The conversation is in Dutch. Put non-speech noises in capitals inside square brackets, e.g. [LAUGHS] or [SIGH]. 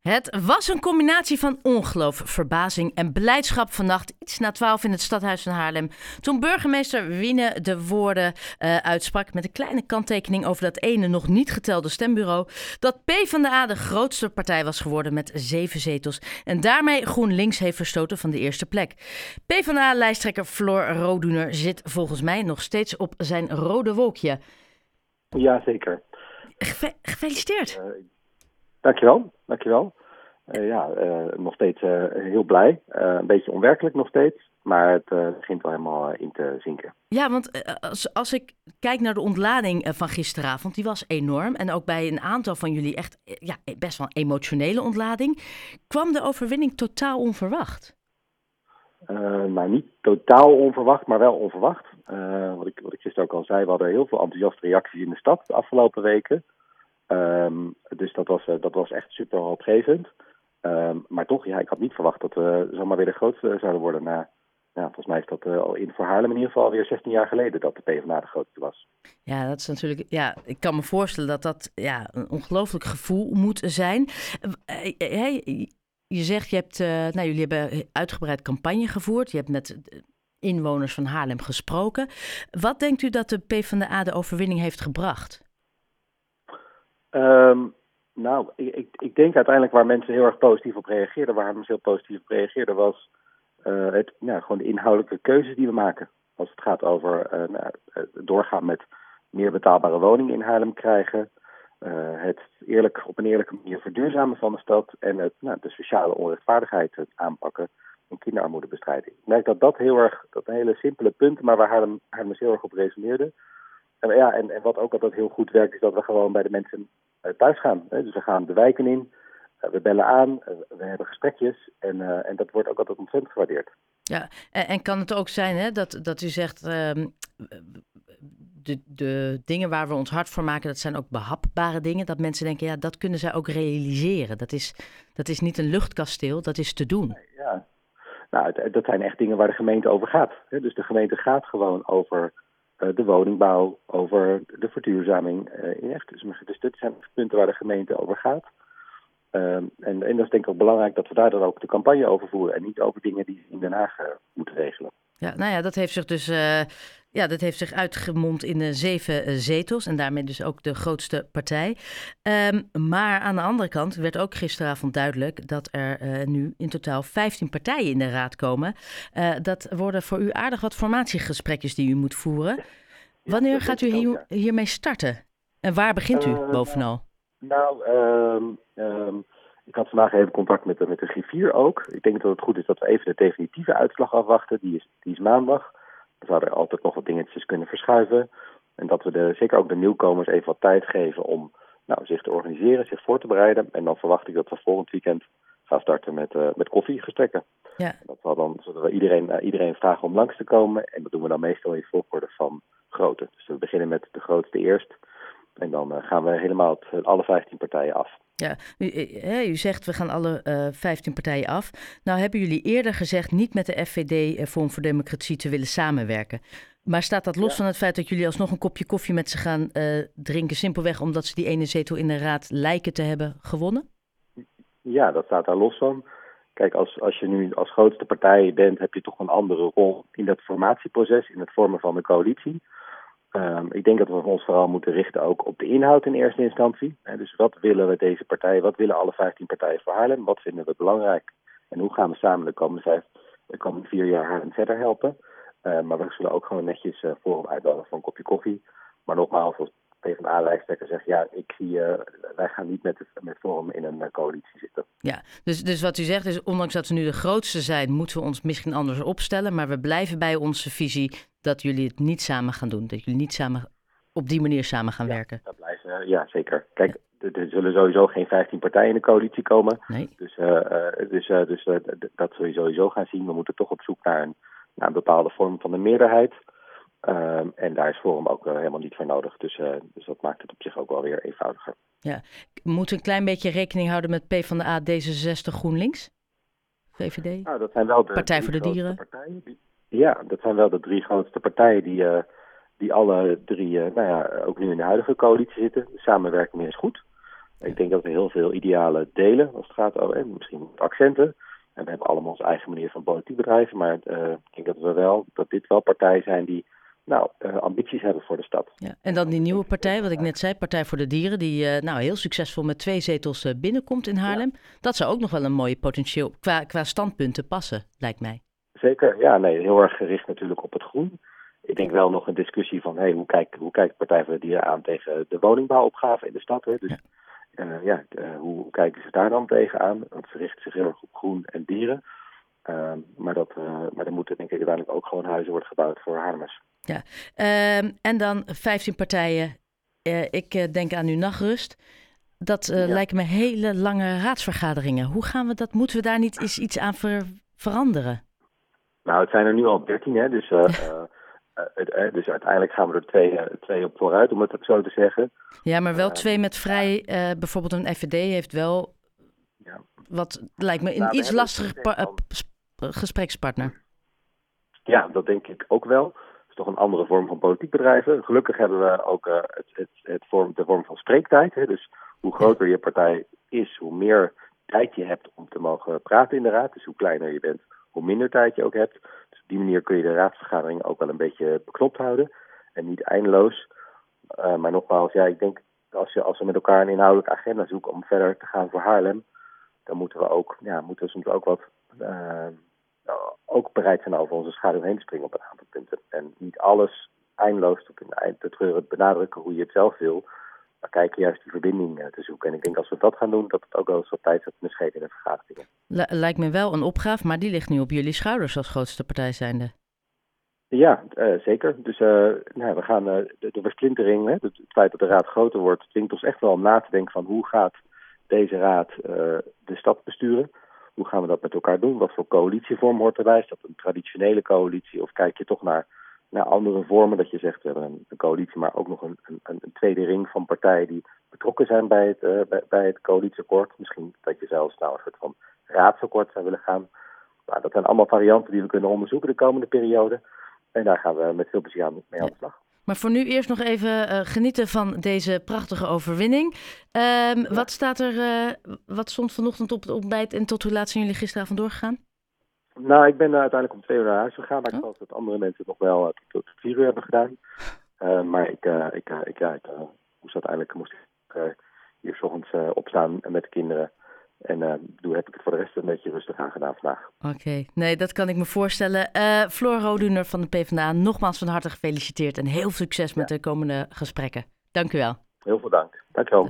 Het was een combinatie van ongeloof, verbazing en blijdschap vannacht, iets na twaalf in het stadhuis van Haarlem. Toen burgemeester Wiene de woorden uh, uitsprak met een kleine kanttekening over dat ene nog niet getelde stembureau. Dat PvdA de grootste partij was geworden met zeven zetels. En daarmee GroenLinks heeft verstoten van de eerste plek. PvdA-lijsttrekker Floor Rodoener zit volgens mij nog steeds op zijn rode wolkje. Jazeker. Ge gefeliciteerd. Uh, Dankjewel, dankjewel. Uh, ja, uh, nog steeds uh, heel blij. een beetje onwerkelijk nog steeds, maar het begint wel helemaal in te zinken. Ja, want als, als ik kijk naar de ontlading van gisteravond, die was enorm. En ook bij een aantal van jullie echt ja, best wel een emotionele ontlading. Kwam de overwinning totaal onverwacht? nou, niet totaal onverwacht, maar wel onverwacht. wat, ik, wat ik gisteren ook al zei, we hadden heel veel enthousiaste reacties in de stad de afgelopen weken. Um, dus dat was, dat was echt super hoopgevend. Um, maar toch, ja, ik had niet verwacht dat we zomaar weer de grootste zouden worden. Na, ja, volgens mij is dat uh, al in voor Haarlem in ieder geval alweer 16 jaar geleden dat de PvdA de grootste was. Ja, dat is natuurlijk. Ja, ik kan me voorstellen dat dat ja, een ongelooflijk gevoel moet zijn. Hey, je zegt, je hebt, nou, jullie hebben uitgebreid campagne gevoerd. Je hebt met inwoners van Haarlem gesproken. Wat denkt u dat de PvdA de overwinning heeft gebracht? Um, nou, ik, ik, ik, denk uiteindelijk waar mensen heel erg positief op reageerden, waar mensen heel positief op reageerden, was uh, het, ja, gewoon de inhoudelijke keuzes die we maken. Als het gaat over uh, nou, doorgaan met meer betaalbare woningen in Haarlem krijgen, het eerlijk, op een eerlijke manier verduurzamen van de stad en het, nou, de sociale onrechtvaardigheid aanpakken en kinderarmoedebestrijding. Ik merk dat dat heel erg, dat hele simpele punten, maar waar Haarlem, Haarlem heel erg op resoneerde. En, ja, en, en wat ook altijd heel goed werkt, is dat we gewoon bij de mensen eh, thuis gaan. Dus we gaan de wijken in, eh, we bellen aan, eh, we hebben gesprekjes en, en dat wordt ook altijd ontzettend gewaardeerd. Ja, en, en kan het ook zijn hè, dat, dat u zegt, uh, de, de dingen waar we ons hard voor maken, dat zijn ook behapbare dingen. Dat mensen denken, ja, dat kunnen zij ook realiseren. Dat is, dat is niet een luchtkasteel, dat is te doen. Ja, nou, dat zijn echt dingen waar de gemeente over gaat. Dus de gemeente gaat gewoon over de woningbouw, over de verduurzaming eh, in echt. Dus, dit zijn punten waar de gemeente over gaat. Ehm, en, en dat is denk ik ook belangrijk dat we daar dan ook de campagne over voeren en niet over dingen die in Den Haag uh, moeten regelen. Ja, nou ja, dat heeft zich dus ja, dat heeft zich uitgemond in uh, zeven zetels en daarmee dus ook de grootste partij. Um, maar aan de andere kant werd ook gisteravond duidelijk dat er nu in totaal 15 partijen in de raad komen. dat worden voor u aardig wat formatiegesprekjes die u moet voeren. Wanneer gaat u hier, hiermee starten? En waar begint u bovenal? Nou, um, um, ik had vandaag even contact met de, met de griffier ook. Ik denk dat het goed is dat we even de definitieve uitslag afwachten. Die is, die is maandag. We zouden altijd nog wat dingetjes kunnen verschuiven. En dat we de, zeker ook de nieuwkomers even wat tijd geven om nou, zich te organiseren, zich voor te bereiden. En dan verwacht ik dat we volgend weekend gaan starten met, uh, met koffiegesprekken. Ja. Dat we dan, zodat we iedereen, uh, iedereen vragen om langs te komen. En dat doen we dan meestal in volgorde van grootte. Dus we beginnen met de grootste eerst. En dan uh, gaan we helemaal het, alle 15 partijen af. Ja, u, u, zegt we gaan alle uh, 15 partijen af. Nou hebben jullie eerder gezegd niet met de FVD uh, Vorm voor Democratie te willen samenwerken. Maar staat dat los ja. van het feit dat jullie alsnog een kopje koffie met ze gaan uh, drinken, simpelweg omdat ze die ene zetel in de raad lijken te hebben gewonnen? Ja, dat staat daar los van. Kijk, als, als je nu als grootste partij bent, heb je toch een andere rol in dat formatieproces, in het vormen van de coalitie. Um, ik denk dat we ons vooral moeten richten ook op de inhoud in eerste instantie. Dus wat willen we deze partijen, wat willen alle 15 partijen voor Haarlem? Wat vinden we belangrijk? En hoe gaan we samen de komende, vijf, de vier jaar Haarlem verder helpen? Uh, maar we zullen ook gewoon netjes uh, Forum uitnodigen voor een kopje koffie. Maar nogmaals, als PvdA-lijsttrekker zegt, ja, ik zie, uh, wij gaan niet met, met Forum in een coalitie zitten. Ja, dus, dus wat u zegt is, ondanks dat we nu de grootste zijn, moeten we ons misschien anders opstellen. Maar we blijven bij onze visie dat jullie het niet samen gaan doen. Dat jullie niet samen op die manier samen gaan ja, werken. Dat blijven, ja, zeker. Kijk, ja. er zullen sowieso geen 15 partijen in de coalitie komen. Nee. Dus, uh, dus, uh, dus uh, dat zul je sowieso gaan zien. We moeten toch op zoek naar een, naar een bepaalde vorm van de meerderheid. Um, en daar is Forum ook helemaal niet voor nodig. Dus, dus dat maakt het op zich ook wel weer eenvoudiger. Ja, moet een klein beetje rekening houden met PvdA, D66, GroenLinks? VVD? Nou, dat zijn wel de Partij voor de Dieren? Partijen die, ja, dat zijn wel de drie grootste partijen die, uh, die alle drie, uh, nou ja, ook nu in de huidige coalitie zitten. De samenwerking is goed. Ik denk dat we heel veel idealen delen als het gaat over en misschien accenten. En we hebben allemaal onze eigen manier van politiek bedrijven. Maar uh, ik denk dat we wel dat dit wel partijen zijn die nou, uh, ambities hebben voor de stad. Ja, en dan die nieuwe partij, wat ik net zei, Partij voor de Dieren, die uh, nou, heel succesvol met twee zetels binnenkomt in Haarlem. Ja. Dat zou ook nog wel een mooie potentieel qua, qua standpunten passen, lijkt mij. Zeker, ja, nee, heel erg gericht natuurlijk op het groen. Ik denk wel nog een discussie van hey, hoe, kijkt, hoe kijkt Partij voor de Dieren aan tegen de woningbouwopgave in de stad. Hè? Dus ja, uh, ja uh, hoe kijken ze daar dan tegenaan? Want ze richten zich heel erg op groen en dieren. Uh, maar, dat, maar er moeten denk ik uiteindelijk ook gewoon huizen worden gebouwd voor Haarlemers. Ja, ehm, en dan 15 partijen. ik denk aan uw nachtrust. Dat ja. lijken me hele lange raadsvergaderingen. Hoe gaan we dat? Moeten we daar niet eens iets aan ver veranderen? Nou, het zijn er nu al 13, hè, dus [LAUGHS] uh, dus uiteindelijk gaan we er twee, twee op vooruit, om het zo te zeggen. Ja, maar wel twee met vrij, bijvoorbeeld een FVD heeft wel, ja. wat lijkt me een nou, iets lastiger gesprekspartner. Ja, dat denk ik ook wel. Het is toch een andere vorm van politiek bedrijven. Gelukkig hebben we ook uh, het, het, het vorm, de vorm van spreektijd. Hè? Dus hoe groter je partij is, hoe meer tijd je hebt om te mogen praten in de raad. Dus hoe kleiner je bent, hoe minder tijd je ook hebt. Dus op die manier kun je de raadsvergadering ook wel een beetje beknopt houden en niet eindeloos. Uh, maar nogmaals, ja, ik denk als, je, als we met elkaar een inhoudelijke agenda zoeken om verder te gaan voor Haarlem, dan moeten we ook, ja, moeten we soms ook wat uh, ook bereid zijn over onze schaduw heen te springen op een aantal punten. En niet alles eindeloos eind te treuren benadrukken hoe je het zelf wil. Maar kijken juist die verbinding uh, te zoeken. En ik denk als we dat gaan doen, dat het ook wel eens wat tijd de scheet in de vergaderingen. Lijkt me wel een opgave, maar die ligt nu op jullie schouders als grootste partij zijnde. Ja, uh, zeker. Dus uh, nou, we gaan de, de versplintering, hè, het feit dat de raad groter wordt, dwingt ons echt wel om na te denken van hoe gaat deze raad de stad besturen. Hoe gaan we dat met elkaar doen? Wat voor coalitievorm hoort erbij? Is dat een traditionele coalitie of kijk je toch naar naar andere vormen. Dat je zegt, we hebben een, een coalitie, maar ook nog een, een, een, tweede ring van partijen die betrokken zijn bij het, uh, bij, bij, het coalitieakkoord. Misschien dat je zelfs nou een soort van raadsakkoord zou willen gaan. Nou, dat zijn allemaal varianten die we kunnen onderzoeken de komende periode. En daar gaan we met veel plezier aan, mee aan de slag. Maar voor nu eerst nog even uh, genieten van deze prachtige overwinning. Um, ja. Wat staat er, uh, wat stond vanochtend op het ontbijt en tot hoe laat zijn jullie gisteravond doorgegaan? Nou, ik ben uh, uiteindelijk om twee uur naar huis gegaan, maar ik geloof dat andere mensen nog wel uh, tot, tot, vier uur hebben gedaan. Uh, maar ik, ik, ik, ja, ik moest uiteindelijk moest ik, hier s ochtends opstaan met de kinderen. En doe, heb ik het voor de rest een beetje rustig aan gedaan vandaag. Oké, okay. nee, dat kan ik me voorstellen. Floor Roduner van de PvdA, nogmaals van harte gefeliciteerd en heel veel succes met de komende gesprekken. Dank u wel. Heel veel dank. Dank je wel.